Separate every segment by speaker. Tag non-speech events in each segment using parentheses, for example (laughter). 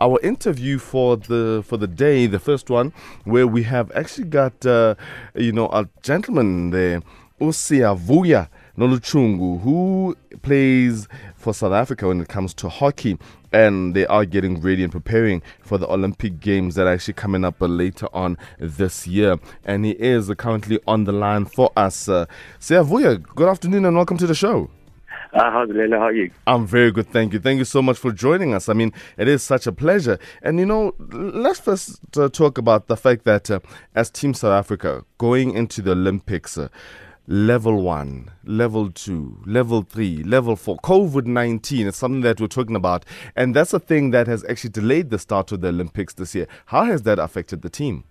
Speaker 1: our interview for the for the day, the first one, where we have actually got uh, you know a gentleman there, Usiavuya Nolutshungu, who plays for South Africa when it comes to hockey, and they are getting ready and preparing for the Olympic Games that are actually coming up later on this year. And he is currently on the line for us. Uh, Siyavuya, good afternoon and welcome to the show.
Speaker 2: Uh, how's Lena? How are you?
Speaker 1: I'm very good, thank you. Thank you so much for joining us. I mean, it is such a pleasure. And you know, let's first uh, talk about the fact that uh, as Team South Africa going into the Olympics, uh, level one, level two, level three, level four, COVID 19 is something that we're talking about. And that's a thing that has actually delayed the start of the Olympics this year. How has that affected the team?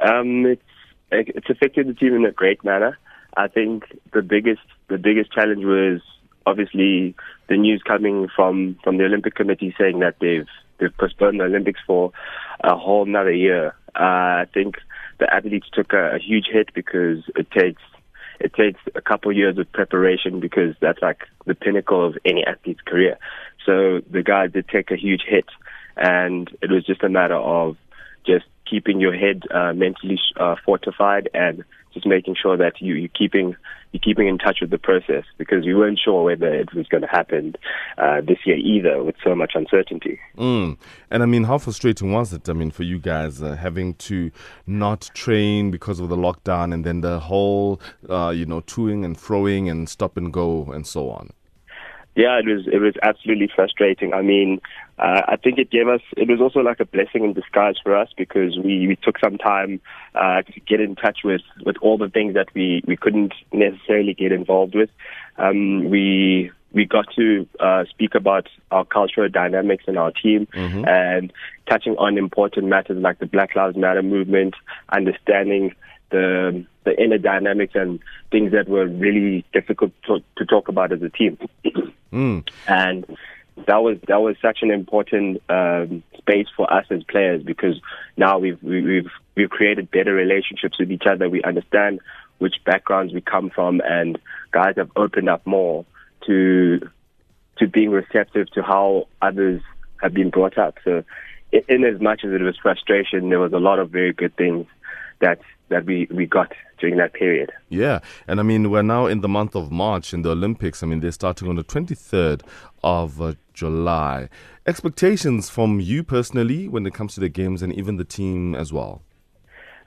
Speaker 2: Um, it's, it's affected the team in a great manner. I think the biggest the biggest challenge was obviously the news coming from from the Olympic Committee saying that they've they've postponed the Olympics for a whole another year. Uh, I think the athletes took a, a huge hit because it takes it takes a couple years of preparation because that's like the pinnacle of any athlete's career. So the guys did take a huge hit, and it was just a matter of just keeping your head uh, mentally uh, fortified and just making sure that you, you're keeping you're keeping in touch with the process because we weren't sure whether it was going to happen uh, this year either with so much uncertainty.
Speaker 1: Mm. And I mean, how frustrating was it? I mean, for you guys uh, having to not train because of the lockdown and then the whole, uh, you know, toing and throwing and stop and go and so on.
Speaker 2: Yeah, it was it was absolutely frustrating. I mean, uh, I think it gave us it was also like a blessing in disguise for us because we, we took some time uh, to get in touch with with all the things that we we couldn't necessarily get involved with. Um, we we got to uh, speak about our cultural dynamics in our team mm-hmm. and touching on important matters like the Black Lives Matter movement, understanding the the inner dynamics and things that were really difficult to, to talk about as a team. (clears throat) mm. And that was that was such an important um, space for us as players because now we've we've we've created better relationships with each other. We understand which backgrounds we come from, and guys have opened up more to to being receptive to how others have been brought up. So, in as much as it was frustration, there was a lot of very good things that that we, we got during that period.
Speaker 1: Yeah, and I mean, we're now in the month of March in the Olympics. I mean, they're starting on the 23rd of uh, July. Expectations from you personally when it comes to the games and even the team as well?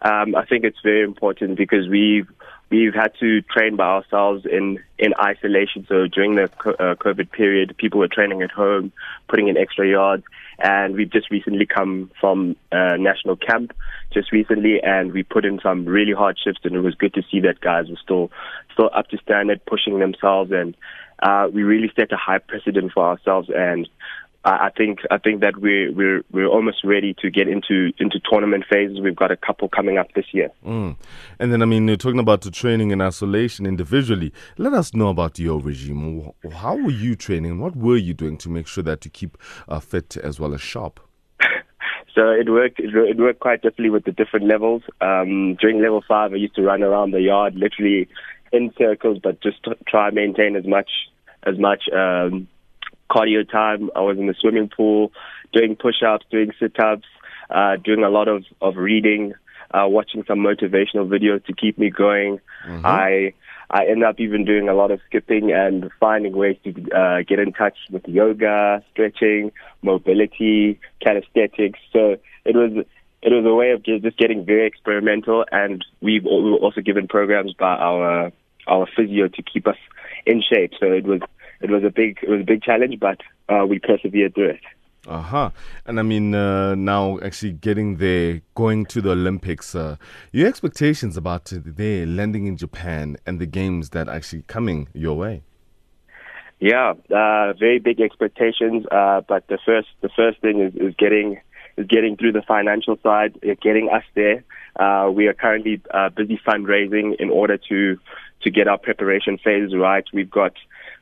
Speaker 2: Um, I think it's very important because we've we've had to train by ourselves in in isolation. So during the uh, COVID period, people were training at home, putting in extra yards, and we've just recently come from a national camp just recently, and we put in some really hard shifts, and it was good to see that guys were still still up to standard, pushing themselves, and uh, we really set a high precedent for ourselves, and I think I think that we're we're we're almost ready to get into into tournament phases. We've got a couple coming up this year.
Speaker 1: Mm. And then I mean, you're talking about the training in isolation individually. Let us know about your regime. How were you training? What were you doing to make sure that you keep uh, fit as well as sharp? (laughs)
Speaker 2: So it worked. It worked quite differently with the different levels. Um, during level five, I used to run around the yard, literally in circles, but just try and maintain as much as much um, cardio time. I was in the swimming pool, doing push-ups, doing sit-ups, uh, doing a lot of of reading, uh, watching some motivational videos to keep me going. Mm-hmm. I I ended up even doing a lot of skipping and finding ways to uh, get in touch with yoga, stretching, mobility, calisthenics. So it was it was a way of just getting very experimental, and we've we were also given programs by our our physio to keep us in shape. So it was it was a big it was a big challenge, but uh, we persevered through it.
Speaker 1: Uh huh. And I mean, uh, now actually getting there, going to the Olympics, uh, your expectations about there landing in Japan and the games that are actually coming your way.
Speaker 2: Yeah, uh, very big expectations. Uh, but the first the first thing is, is getting is getting through the financial side, uh, getting us there. we are currently busy fundraising in order to to get our preparation phase right. We've got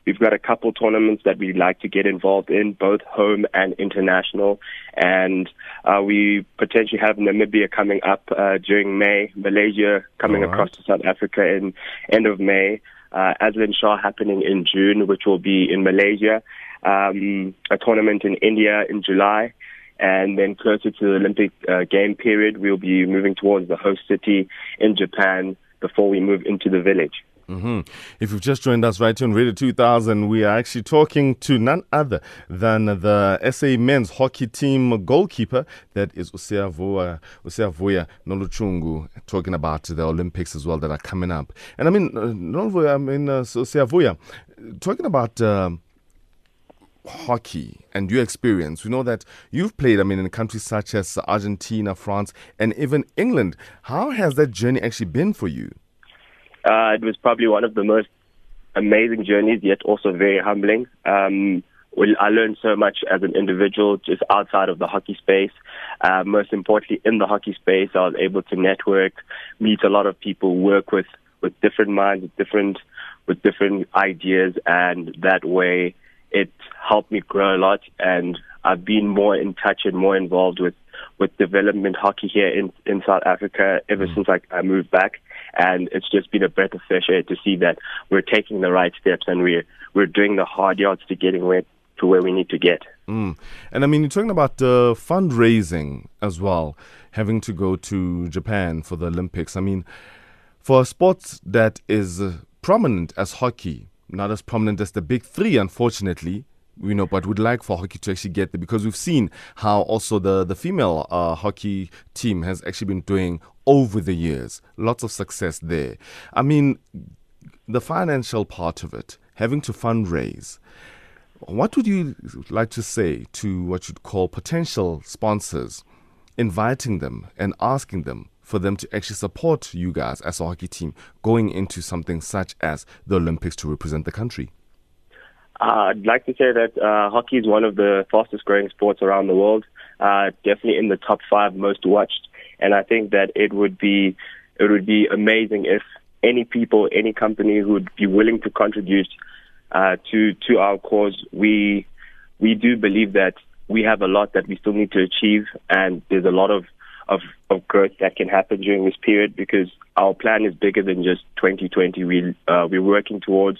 Speaker 2: We've got a couple tournaments that we'd like to get involved in, both home and international. And uh, we potentially have Namibia coming up uh, during May, Malaysia coming right. across to South Africa in end of May, uh, Azlan Shah happening in June, which will be in Malaysia, um, a tournament in India in July. and then closer to the Olympic uh, game period, we'll be moving towards the host city in Japan before we move into the village.
Speaker 1: Mm-hmm. If you've just joined us right here on Radio 2000, we are actually talking to none other than the SA men's hockey team goalkeeper, that is Usiavuya, Usiavuya Nolutshungu, talking about the Olympics as well that are coming up. And I mean, uh, Noluvuya, I mean, uh, talking about. Uh, hockey and your experience, we know that you've played, I mean, in countries such as Argentina, France, and even England. How has that journey actually been for you?
Speaker 2: Uh, it was probably one of the most amazing journeys, yet also very humbling. Um, well, I learned so much as an individual just outside of the hockey space. Uh, most importantly, in the hockey space, I was able to network, meet a lot of people, work with, with different minds, with different, with different ideas, and that way it helped me grow a lot. And I've been more in touch and more involved with, with development hockey here in, in South Africa ever mm. since I, I moved back and it's just been a breath of fresh air to see that we're taking the right steps and we're we're doing the hard yards to getting where to where we need to get.
Speaker 1: Mm. And I mean, you're talking about uh, fundraising as well, having to go to Japan for the Olympics. I mean, for a sport that is uh, prominent as hockey, not as prominent as the big three, unfortunately, you know, but would like for hockey to actually get there because we've seen how also the the female uh, hockey team has actually been doing over the years. Lots of success there. I mean, the financial part of it, having to fundraise. What would you like to say to what you'd call potential sponsors, inviting them and asking them for them to actually support you guys as a hockey team going into something such as the Olympics to represent the country?
Speaker 2: Uh, I'd like to say that uh, hockey is one of the fastest growing sports around the world. Uh, definitely in the top five most watched, and I think that it would be it would be amazing if any people, any company who would be willing to contribute uh, to to our cause. We we do believe that we have a lot that we still need to achieve, and there's a lot of of, of growth that can happen during this period because our plan is bigger than just 2020. We uh, we're working towards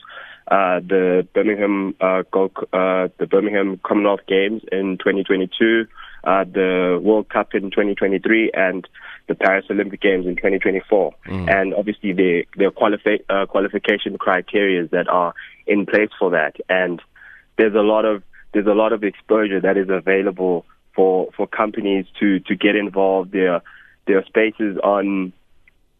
Speaker 2: uh, the Birmingham uh, uh, the Birmingham Commonwealth Games in 2022, uh, the World Cup in 2023, and the Paris Olympic Games in 2024. Mm. And obviously, the the qualifi- uh, qualification criteria that are in place for that. And there's a lot of there's a lot of exposure that is available for for companies to to get involved. There there are spaces on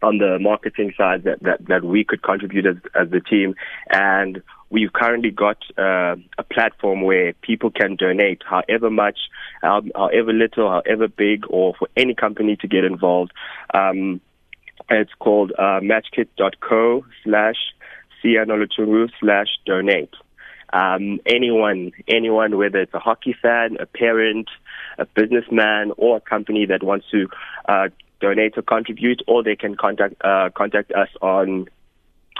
Speaker 2: on the marketing side that, that, that we could contribute as, as the team. And we've currently got uh, a platform where people can donate however much, um, however little, however big, or for any company to get involved. Um, it's called uh, matchkit.co slash slash donate. Um, anyone, anyone, whether it's a hockey fan, a parent, a businessman, or a company that wants to uh, donate or contribute, or they can contact uh, contact us on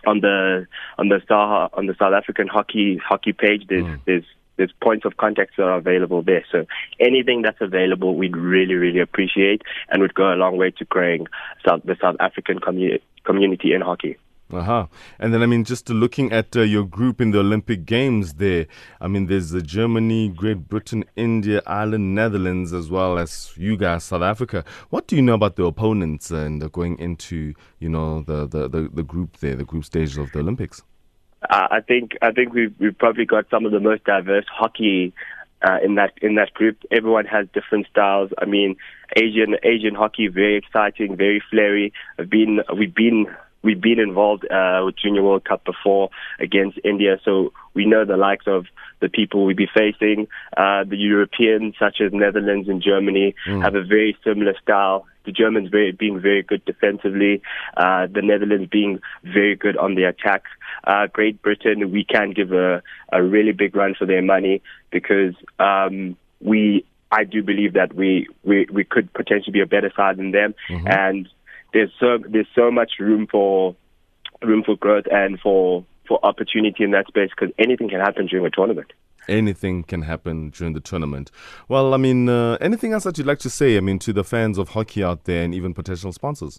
Speaker 2: on the on the Star on the South African hockey hockey page. There's mm. there's there's points of contact that are available there. So anything that's available, we'd really really appreciate, and would go a long way to growing South, the South African community community in hockey.
Speaker 1: Uh-huh. And then, I mean, just looking at uh, your group in the Olympic Games there, I mean, there's uh, Germany, Great Britain, India, Ireland, Netherlands, as well as you guys, South Africa. What do you know about the opponents and going into, you know, the, the, the, the, group there, the group stage of the Olympics?
Speaker 2: Uh, I think I think we've, we've probably got some of the most diverse hockey uh, in that in that group. Everyone has different styles. I mean, Asian Asian hockey very exciting, very flary. I've been we've been we've been involved uh, with Junior World Cup before against India, so we know the likes of the people we be facing. Uh, the Europeans, such as Netherlands and Germany, mm. have a very similar style. The Germans very, being very good defensively, uh, the Netherlands being very good on the attack. Uh, Great Britain, we can give a, a really big run for their money because um, we I do believe that we, we, we could potentially be a better side than them. Mm-hmm. And there's so there's so much room for room for growth and for for opportunity in that space because anything can happen during a tournament.
Speaker 1: Anything can happen during the tournament. Well, I mean, uh, anything else that you'd like to say? I mean, to the fans of hockey out there and even potential sponsors.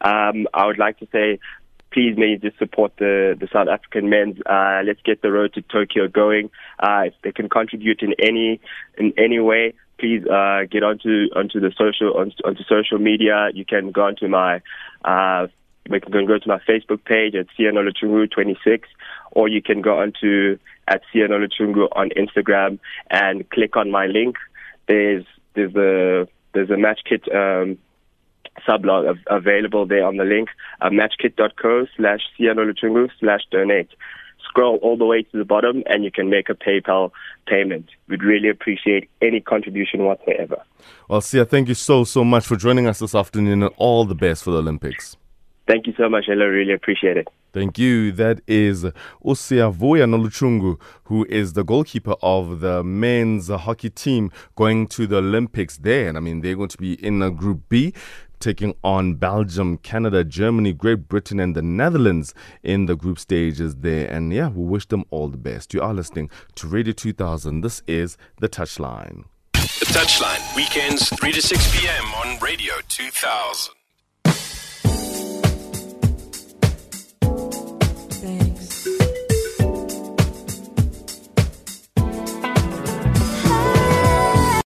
Speaker 2: Um, I would like to say please may you just support the, the South African men's. Uh, let's get the road to Tokyo going. Uh, if they can contribute in any in any way, please uh, get onto onto the social onto, onto social media. You can go onto my uh, can go to my Facebook page at Sianoluchungu26, or you can go onto at Sianoluchungu on Instagram and click on my link. There's there's a there's a match kit um, sublog available there on the link, uh, matchkit.co slash Sianoluchungu slash donate scroll all the way to the bottom and you can make a PayPal payment. We'd really appreciate any contribution whatsoever.
Speaker 1: Well, Sia, thank you so, so much for joining us this afternoon and all the best for the Olympics.
Speaker 2: Thank you so much, Hello. Really appreciate it.
Speaker 1: Thank you. That is Usiavuya Nolutshungu, who is the goalkeeper of the men's hockey team going to the Olympics there. And I mean, they're going to be in a Group B taking on Belgium, Canada, Germany, Great Britain, and the Netherlands in the group stages there. And yeah, we wish them all the best. You are listening to Radio 2000. This is The Touchline.
Speaker 3: The Touchline, weekends 3 to 6 p.m. on Radio 2000.